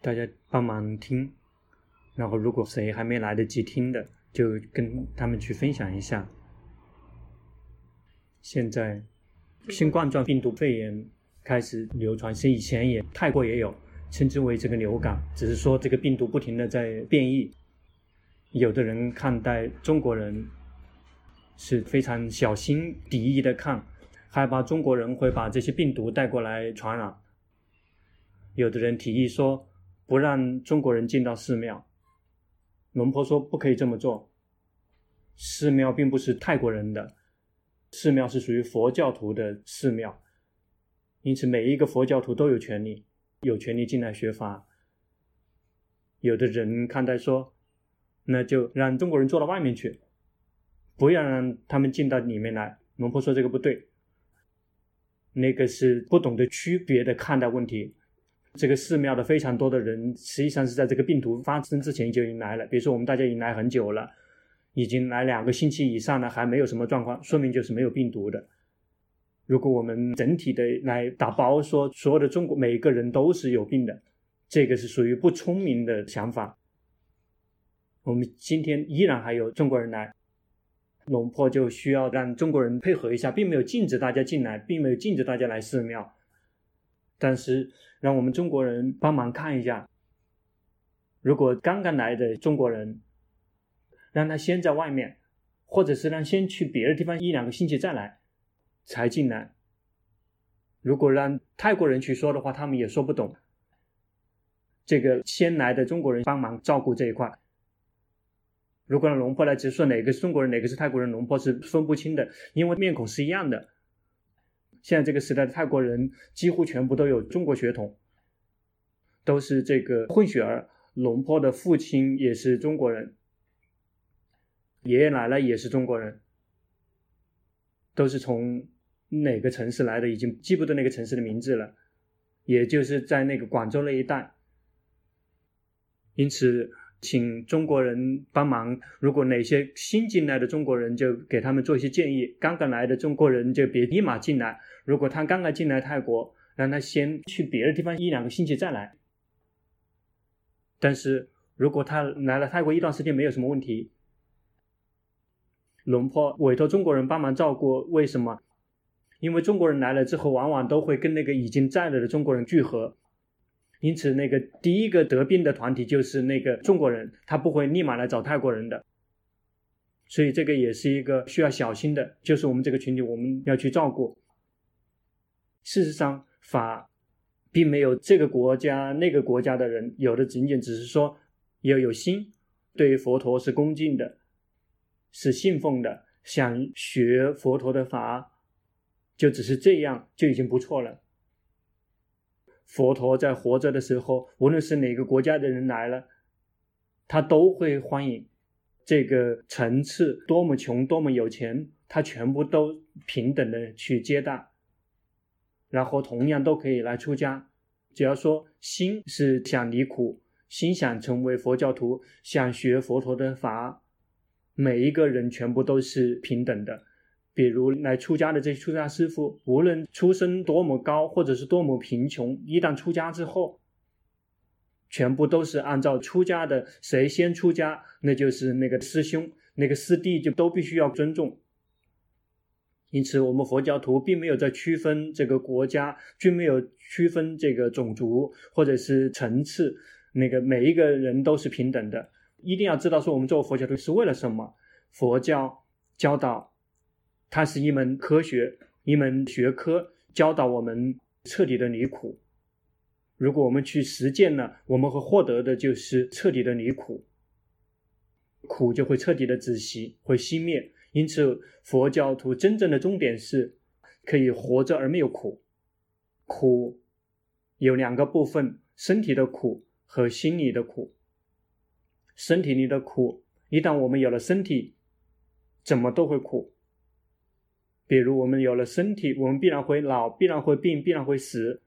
大家帮忙听，然后如果谁还没来得及听的，就跟他们去分享一下。现在新冠状病毒肺炎开始流传，是以前也泰国也有，称之为这个流感，只是说这个病毒不停的在变异。有的人看待中国人是非常小心敌意的看，害怕中国人会把这些病毒带过来传染。有的人提议说，不让中国人进到寺庙，龙婆说不可以这么做。寺庙并不是泰国人的，寺庙是属于佛教徒的寺庙，因此每一个佛教徒都有权利，有权利进来学法。有的人看待说，那就让中国人坐到外面去，不要让他们进到里面来。龙婆说这个不对，那个是不懂得区别的看待问题。这个寺庙的非常多的人，实际上是在这个病毒发生之前就已经来了。比如说，我们大家已经来很久了，已经来两个星期以上了，还没有什么状况，说明就是没有病毒的。如果我们整体的来打包说，所有的中国每一个人都是有病的，这个是属于不聪明的想法。我们今天依然还有中国人来，龙坡就需要让中国人配合一下，并没有禁止大家进来，并没有禁止大家来寺庙。但是，让我们中国人帮忙看一下，如果刚刚来的中国人，让他先在外面，或者是让先去别的地方一两个星期再来，才进来。如果让泰国人去说的话，他们也说不懂。这个先来的中国人帮忙照顾这一块。如果让龙婆来直说哪个是中国人，哪个是泰国人，龙婆是分不清的，因为面孔是一样的。现在这个时代的泰国人几乎全部都有中国血统，都是这个混血儿。龙坡的父亲也是中国人，爷爷奶奶也是中国人，都是从哪个城市来的，已经记不得那个城市的名字了，也就是在那个广州那一带。因此。请中国人帮忙，如果哪些新进来的中国人，就给他们做一些建议；刚刚来的中国人就别立马进来。如果他刚刚进来泰国，让他先去别的地方一两个星期再来。但是如果他来了泰国一段时间没有什么问题，龙坡委托中国人帮忙照顾。为什么？因为中国人来了之后，往往都会跟那个已经在了的中国人聚合。因此，那个第一个得病的团体就是那个中国人，他不会立马来找泰国人的，所以这个也是一个需要小心的，就是我们这个群体我们要去照顾。事实上，法并没有这个国家那个国家的人，有的仅仅只是说要有心，对佛陀是恭敬的，是信奉的，想学佛陀的法，就只是这样就已经不错了。佛陀在活着的时候，无论是哪个国家的人来了，他都会欢迎。这个层次多么穷，多么有钱，他全部都平等的去接待。然后同样都可以来出家，只要说心是想离苦，心想成为佛教徒，想学佛陀的法，每一个人全部都是平等的。比如来出家的这些出家师父，无论出身多么高，或者是多么贫穷，一旦出家之后，全部都是按照出家的，谁先出家，那就是那个师兄，那个师弟就都必须要尊重。因此，我们佛教徒并没有在区分这个国家，均没有区分这个种族或者是层次，那个每一个人都是平等的。一定要知道说，我们做佛教徒是为了什么？佛教教导。它是一门科学，一门学科，教导我们彻底的离苦。如果我们去实践了，我们会获得的就是彻底的离苦，苦就会彻底的止息，会熄灭。因此，佛教徒真正的终点是可以活着而没有苦。苦有两个部分：身体的苦和心理的苦。身体里的苦，一旦我们有了身体，怎么都会苦。比如我们有了身体，我们必然会老，必然会病，必然会死，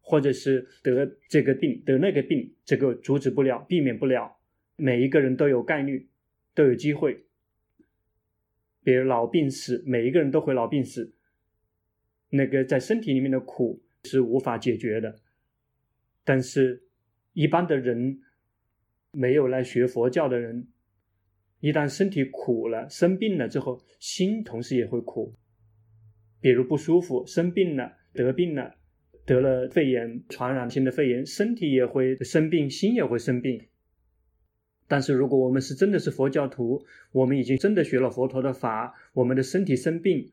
或者是得这个病，得那个病，这个阻止不了，避免不了。每一个人都有概率，都有机会。比如老病死，每一个人都会老病死。那个在身体里面的苦是无法解决的，但是一般的人没有来学佛教的人，一旦身体苦了、生病了之后，心同时也会苦。比如不舒服、生病了、得病了，得了肺炎、传染性的肺炎，身体也会生病，心也会生病。但是如果我们是真的是佛教徒，我们已经真的学了佛陀的法，我们的身体生病，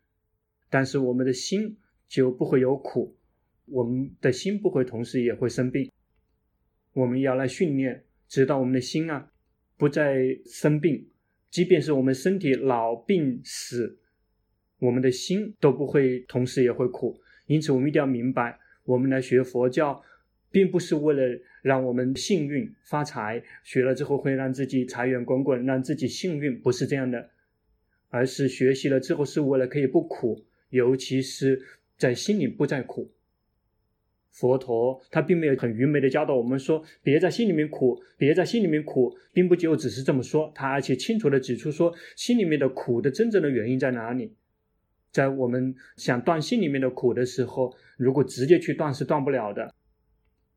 但是我们的心就不会有苦，我们的心不会同时也会生病。我们要来训练，直到我们的心啊不再生病，即便是我们身体老病死，我们的心都不会同时也会苦。因此，我们一定要明白，我们来学佛教，并不是为了让我们幸运发财，学了之后会让自己财源滚滚，让自己幸运，不是这样的，而是学习了之后是为了可以不苦，尤其是在心里不再苦。佛陀他并没有很愚昧的教导我们说，别在心里面苦，别在心里面苦，并不就只是这么说，他而且清楚的指出说，心里面的苦的真正的原因在哪里？在我们想断心里面的苦的时候，如果直接去断是断不了的。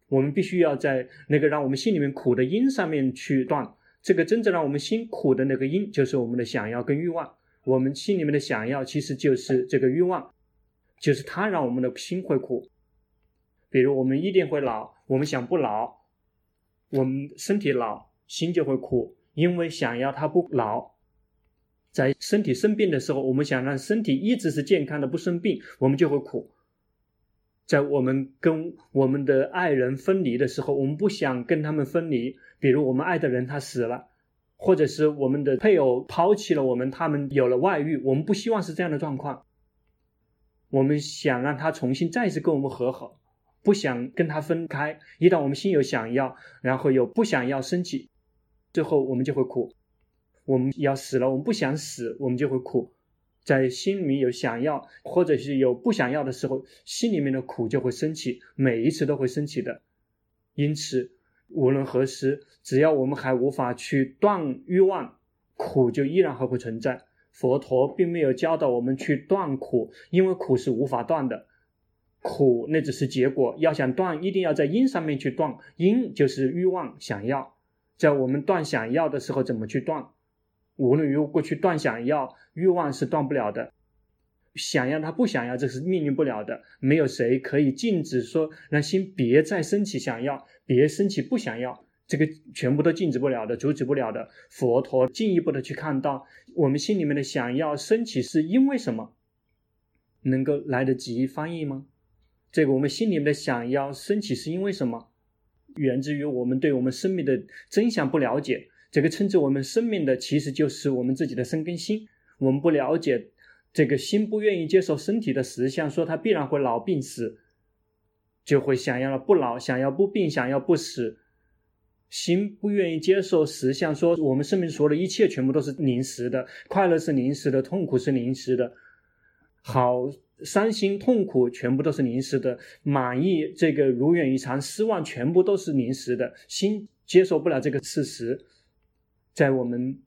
我们必须要在那个让我们心里面苦的因上面去断。这个真正让我们心苦的那个因，就是我们的想要跟欲望。我们心里面的想要，其实就是这个欲望，就是它让我们的心会苦。比如我们一定会老，我们想不老，我们身体老，心就会苦，因为想要它不老。在身体生病的时候，我们想让身体一直是健康的，不生病，我们就会苦。在我们跟我们的爱人分离的时候，我们不想跟他们分离。比如我们爱的人他死了，或者是我们的配偶抛弃了我们，他们有了外遇，我们不希望是这样的状况。我们想让他重新再次跟我们和好，不想跟他分开。一旦我们心有想要，然后有不想要升起，最后我们就会苦。我们要死了，我们不想死，我们就会苦。在心里面有想要，或者是有不想要的时候，心里面的苦就会升起，每一次都会升起的。因此，无论何时，只要我们还无法去断欲望，苦就依然还会存在。佛陀并没有教导我们去断苦，因为苦是无法断的，苦那只是结果。要想断，一定要在因上面去断，因就是欲望、想要。在我们断想要的时候，怎么去断？无论如何去断想要，欲望是断不了的。想要他不想要，这是命令不了的。没有谁可以禁止说让心别再升起想要，别升起不想要，这个全部都禁止不了的，阻止不了的。佛陀进一步的去看到，我们心里面的想要升起是因为什么？能够来得及翻译吗？这个我们心里面的想要升起是因为什么？源自于我们对我们生命的真相不了解。这个称之我们生命的，其实就是我们自己的身跟心。我们不了解这个心，不愿意接受身体的实相，说它必然会老病死，就会想要了不老，想要不病，想要不死。心不愿意接受实相，说我们生命所有的一切全部都是临时的，快乐是临时的，痛苦是临时的，好伤心痛苦全部都是临时的，满意这个如愿以偿，失望全部都是临时的。心接受不了这个事实。在我们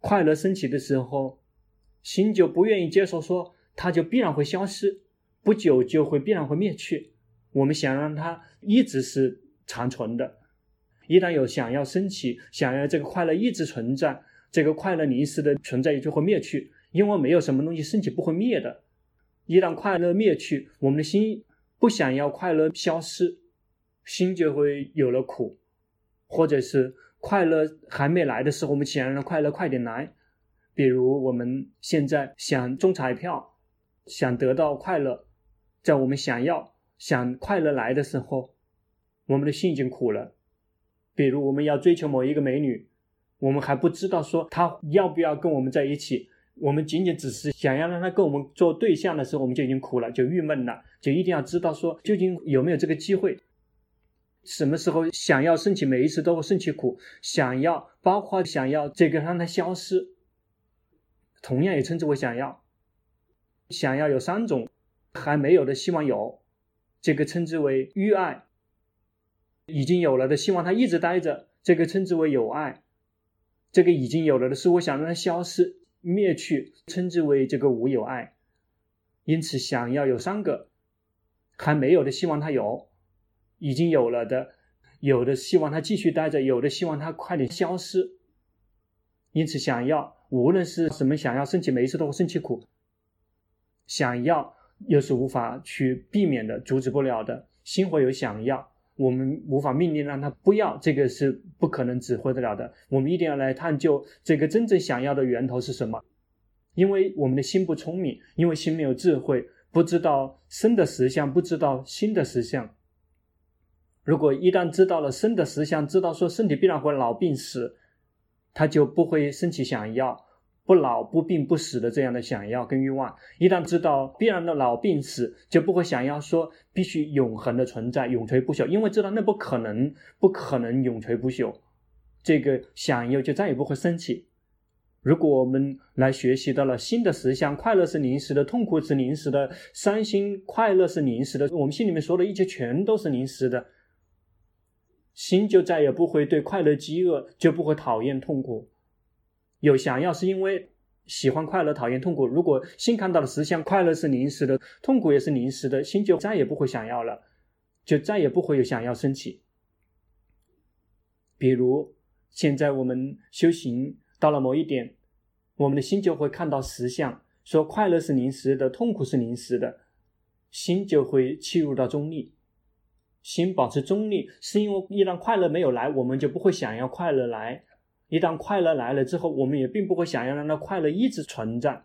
快乐升起的时候，心就不愿意接受，说它就必然会消失，不久就会必然会灭去。我们想让它一直是长存的，一旦有想要升起，想要这个快乐一直存在，这个快乐临时的存在也就会灭去，因为没有什么东西升起不会灭的。一旦快乐灭去，我们的心不想要快乐消失，心就会有了苦，或者是。快乐还没来的时候，我们想让快乐快点来。比如我们现在想中彩票，想得到快乐，在我们想要想快乐来的时候，我们的心已经苦了。比如我们要追求某一个美女，我们还不知道说她要不要跟我们在一起，我们仅仅只是想要让他跟我们做对象的时候，我们就已经苦了，就郁闷了，就一定要知道说究竟有没有这个机会。什么时候想要升起，每一次都会升起苦。想要包括想要这个让它消失，同样也称之为想要。想要有三种，还没有的希望有，这个称之为欲爱。已经有了的希望它一直待着，这个称之为有爱。这个已经有了的是我想让它消失灭去，称之为这个无有爱。因此想要有三个，还没有的希望他有。已经有了的，有的希望他继续待着，有的希望他快点消失。因此，想要无论是什么，想要升起，每一次都会升起苦。想要又是无法去避免的，阻止不了的。心会有想要，我们无法命令让他不要，这个是不可能指挥得了的。我们一定要来探究这个真正想要的源头是什么。因为我们的心不聪明，因为心没有智慧，不知道生的实相，不知道心的实相。如果一旦知道了生的实相，知道说身体必然会老病死，他就不会升起想要。不老不病不死的这样的想要跟欲望，一旦知道必然的老病死，就不会想要说必须永恒的存在，永垂不朽，因为知道那不可能，不可能永垂不朽，这个想要就再也不会升起。如果我们来学习到了新的实相，快乐是临时的，痛苦是临时的，伤心快乐是临时的，我们心里面说的一切全都是临时的，心就再也不会对快乐饥饿，就不会讨厌痛苦。有想要是因为喜欢快乐，讨厌痛苦。如果心看到的实相，快乐是临时的，痛苦也是临时的，心就再也不会想要了，就再也不会有想要升起。比如现在我们修行到了某一点，我们的心就会看到实相，说快乐是临时的，痛苦是临时的，心就会契入到中立。心保持中立，是因为一旦快乐没有来，我们就不会想要快乐来。一旦快乐来了之后，我们也并不会想要让那快乐一直存在。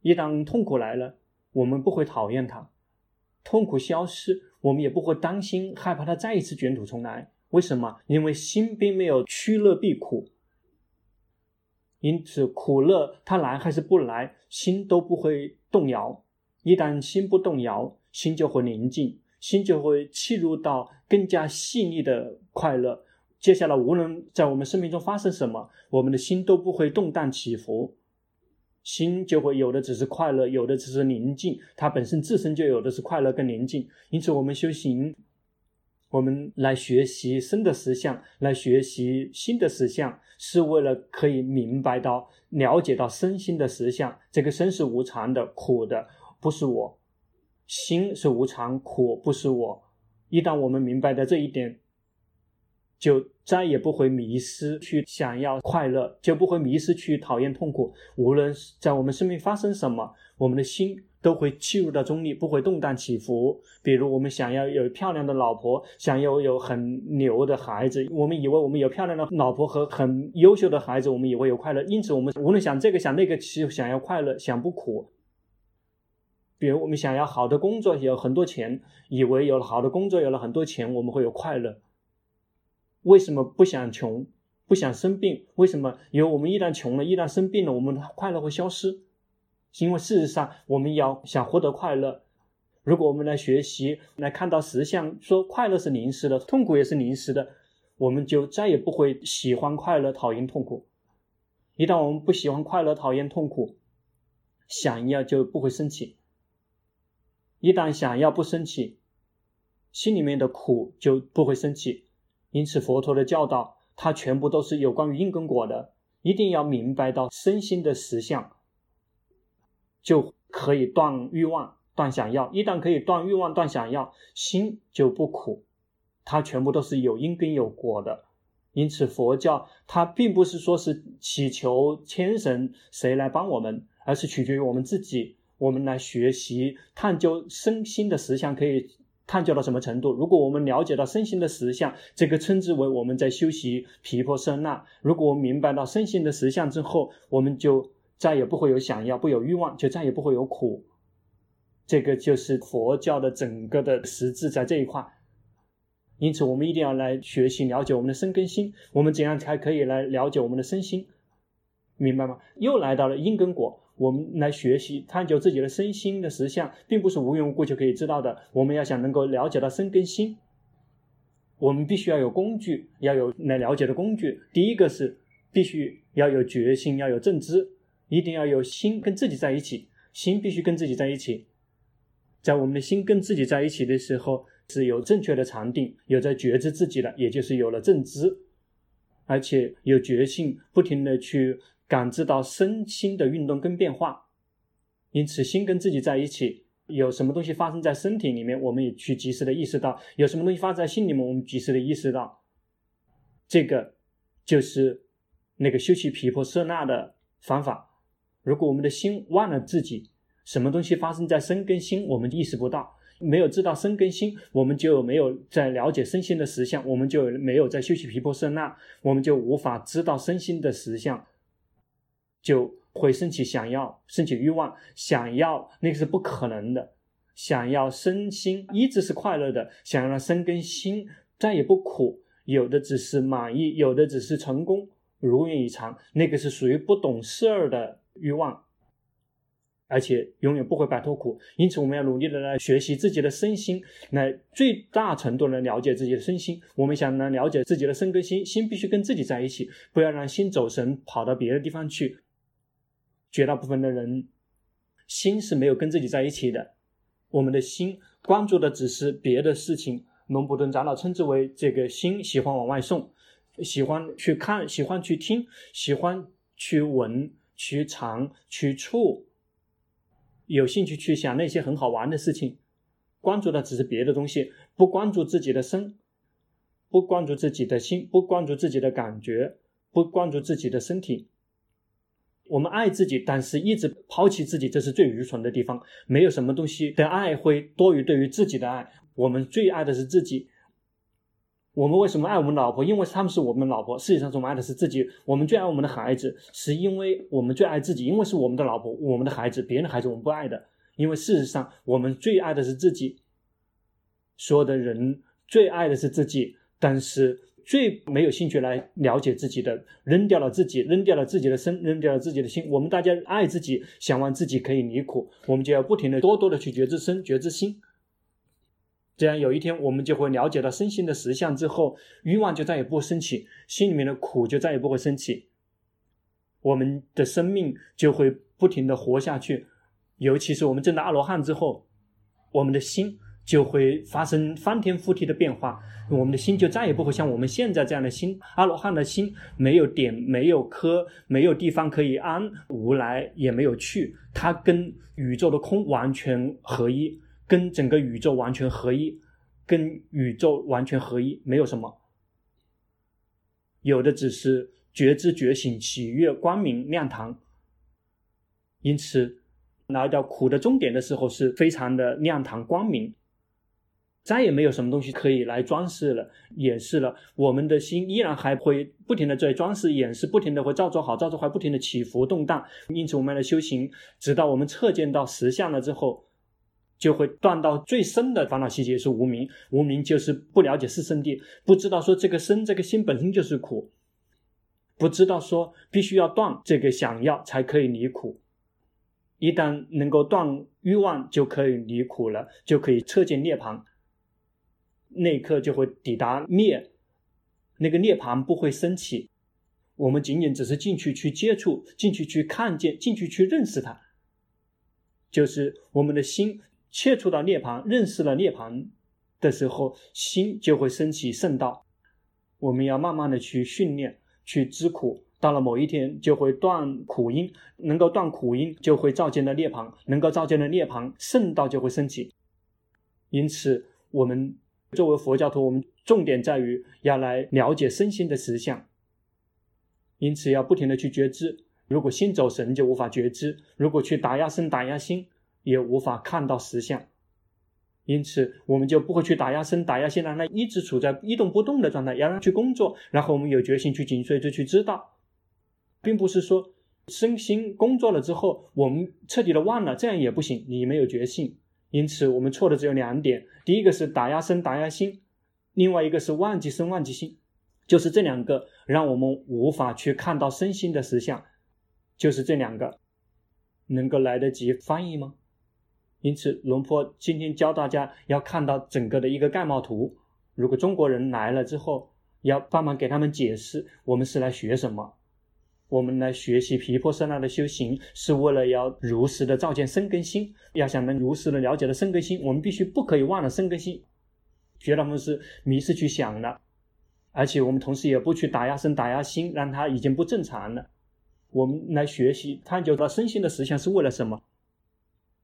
一旦痛苦来了，我们不会讨厌它；痛苦消失，我们也不会担心、害怕它再一次卷土重来。为什么？因为心并没有趋乐避苦，因此苦乐它来还是不来，心都不会动摇。一旦心不动摇，心就会宁静，心就会契入到更加细腻的快乐。接下来，无论在我们生命中发生什么，我们的心都不会动荡起伏，心就会有的只是快乐，有的只是宁静。它本身自身就有的是快乐跟宁静。因此，我们修行，我们来学习生的实相，来学习心的实相，是为了可以明白到、了解到身心的实相。这个身是无常的、苦的，不是我；心是无常、苦，不是我。一旦我们明白的这一点，就再也不会迷失去想要快乐，就不会迷失去讨厌痛苦。无论在我们生命发生什么，我们的心都会进入到中立，不会动荡起伏。比如，我们想要有漂亮的老婆，想要有很牛的孩子，我们以为我们有漂亮的老婆和很优秀的孩子，我们也会有快乐。因此，我们无论想这个想那个，其实想要快乐，想不苦。比如，我们想要好的工作，有很多钱，以为有了好的工作，有了很多钱，我们会有快乐。为什么不想穷，不想生病？为什么？因为我们一旦穷了，一旦生病了，我们的快乐会消失。因为事实上，我们要想获得快乐，如果我们来学习，来看到实相，说快乐是临时的，痛苦也是临时的，我们就再也不会喜欢快乐，讨厌痛苦。一旦我们不喜欢快乐，讨厌痛苦，想要就不会升起。一旦想要不升起，心里面的苦就不会升起。因此，佛陀的教导，它全部都是有关于因跟果的。一定要明白到身心的实相，就可以断欲望、断想要。一旦可以断欲望、断想要，心就不苦。它全部都是有因跟有果的。因此，佛教它并不是说是祈求天神谁来帮我们，而是取决于我们自己。我们来学习探究身心的实相，可以。探究到什么程度？如果我们了解到身心的实相，这个称之为我们在修习皮婆舍那。如果我们明白到身心的实相之后，我们就再也不会有想要，不有欲望，就再也不会有苦。这个就是佛教的整个的实质在这一块。因此，我们一定要来学习了解我们的身跟心。我们怎样才可以来了解我们的身心？明白吗？又来到了因跟果。我们来学习探究自己的身心的实相，并不是无缘无故就可以知道的。我们要想能够了解到身跟心，我们必须要有工具，要有来了解的工具。第一个是必须要有决心，要有正知，一定要有心跟自己在一起，心必须跟自己在一起。在我们的心跟自己在一起的时候，是有正确的禅定，有在觉知自己的，也就是有了正知，而且有决心，不停的去。感知到身心的运动跟变化，因此心跟自己在一起，有什么东西发生在身体里面，我们也去及时的意识到；有什么东西发生在心里面，我们及时的意识到。这个就是那个修习毗婆舍那的方法。如果我们的心忘了自己，什么东西发生在身跟心，我们意识不到，没有知道身跟心，我们就没有在了解身心的实相，我们就没有在修习毗婆舍那，我们就无法知道身心的实相，就。会升起想要，升起欲望，想要那个是不可能的。想要身心一直是快乐的，想要让身跟心再也不苦，有的只是满意，有的只是成功，如愿以偿，那个是属于不懂事儿的欲望，而且永远不会摆脱苦。因此，我们要努力的来学习自己的身心，来最大程度的了解自己的身心。我们想来了解自己的身跟心，心必须跟自己在一起，不要让心走神，跑到别的地方去。绝大部分的人，心是没有跟自己在一起的。我们的心关注的只是别的事情。龙普顿长老称之为这个心喜欢往外送，喜欢去看，喜欢去听，喜欢去闻、去尝、去触，有兴趣去想那些很好玩的事情。关注的只是别的东西，不关注自己的身，不关注自己的心，不关注自己的感觉，不关注自己的身体。我们爱自己，但是一直抛弃自己，这是最愚蠢的地方。没有什么东西的爱会多于对于自己的爱。我们最爱的是自己。我们为什么爱我们老婆？因为他们是我们老婆。实际上，我们爱的是自己。我们最爱我们的孩子，是因为我们最爱自己，因为是我们的老婆，我们的孩子，别人的孩子我们不爱的。因为事实上，我们最爱的是自己。所有的人最爱的是自己，但是。最没有兴趣来了解自己的，扔掉了自己，扔掉了自己的身，扔掉了自己的心。我们大家爱自己，想让自己可以离苦，我们就要不停的多多的去觉知身，觉知心。这样有一天，我们就会了解到身心的实相之后，欲望就再也不升起，心里面的苦就再也不会升起，我们的生命就会不停的活下去。尤其是我们证到阿罗汉之后，我们的心。就会发生翻天覆地的变化，我们的心就再也不会像我们现在这样的心。阿罗汉的心没有点，没有颗，没有地方可以安，无来也没有去，它跟宇宙的空完全合一，跟整个宇宙完全合一，跟宇宙完全合一，没有什么，有的只是觉知觉醒、喜悦、光明、亮堂。因此，来到苦的终点的时候，是非常的亮堂光明。再也没有什么东西可以来装饰了、掩饰了。我们的心依然还会不停的在装饰、掩饰，不停的会造作好、造作坏，不停的起伏动荡。因此，我们的修行，直到我们彻见到实相了之后，就会断到最深的烦恼细节，是无明。无明就是不了解四圣谛，不知道说这个身、这个心本身就是苦，不知道说必须要断这个想要才可以离苦。一旦能够断欲望，就可以离苦了，就可以彻见涅槃。那一刻就会抵达灭，那个涅槃不会升起，我们仅仅只是进去去接触，进去去看见，进去去认识它，就是我们的心切触到涅槃，认识了涅槃的时候，心就会升起圣道。我们要慢慢的去训练，去知苦，到了某一天就会断苦因，能够断苦因，就会照见了涅槃，能够照见了涅槃，圣道就会升起。因此，我们。作为佛教徒，我们重点在于要来了解身心的实相，因此要不停的去觉知。如果心走神，就无法觉知；如果去打压身、打压心，也无法看到实相。因此，我们就不会去打压身、打压心，让它一直处在一动不动的状态，要让它去工作。然后我们有决心去紧随着去知道，并不是说身心工作了之后，我们彻底的忘了，这样也不行。你没有决心。因此，我们错的只有两点：第一个是打压身、打压心；另外一个是忘记身、忘记心。就是这两个，让我们无法去看到身心的实相。就是这两个，能够来得及翻译吗？因此，龙坡今天教大家要看到整个的一个概貌图。如果中国人来了之后，要帮忙给他们解释，我们是来学什么？我们来学习毗婆舍那的修行，是为了要如实的照见身跟心。要想能如实的了解的身跟心，我们必须不可以忘了身跟心。绝大部分是迷失去想了，而且我们同时也不去打压身、打压心，让它已经不正常了。我们来学习探究到身心的实相是为了什么？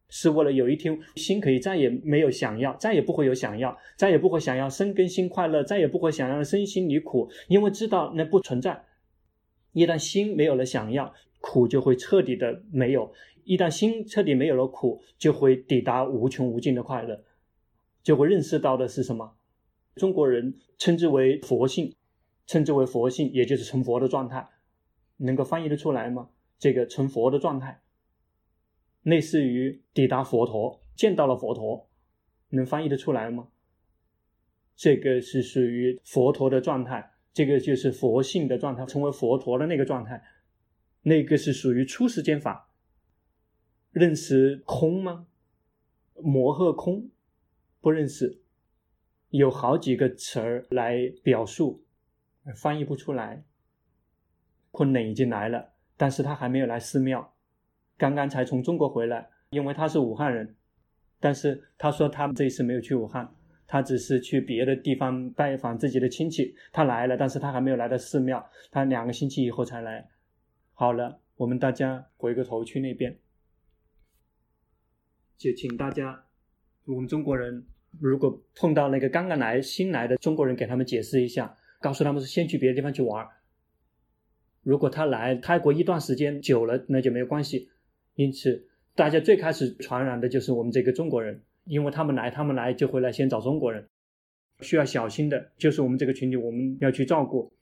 是为了有一天心可以再也没有想要，再也不会有想要，再也不会想要身跟心快乐，再也不会想要身心离苦，因为知道那不存在。一旦心没有了想要，苦就会彻底的没有；一旦心彻底没有了苦，就会抵达无穷无尽的快乐，就会认识到的是什么？中国人称之为佛性，称之为佛性，也就是成佛的状态，能够翻译得出来吗？这个成佛的状态。类似于抵达佛陀，见到了佛陀，能翻译得出来吗？这个是属于佛陀的状态，这个就是佛性的状态，成为佛陀的那个状态，那个是属于出世间法。认识空吗？摩诃空，不认识。有好几个词儿来表述，翻译不出来。昆仑已经来了，但是他还没有来寺庙。刚刚才从中国回来，因为他是武汉人，但是他说他这一次没有去武汉，他只是去别的地方拜访自己的亲戚。他来了，但是他还没有来到寺庙，他两个星期以后才来。好了，我们大家回个头去那边，就请大家，我们中国人如果碰到那个刚刚来新来的中国人，给他们解释一下，告诉他们是先去别的地方去玩。如果他来泰国一段时间久了，那就没有关系。因此，大家最开始传染的就是我们这个中国人，因为他们来，他们来就会来先找中国人，需要小心的就是我们这个群体，我们要去照顾。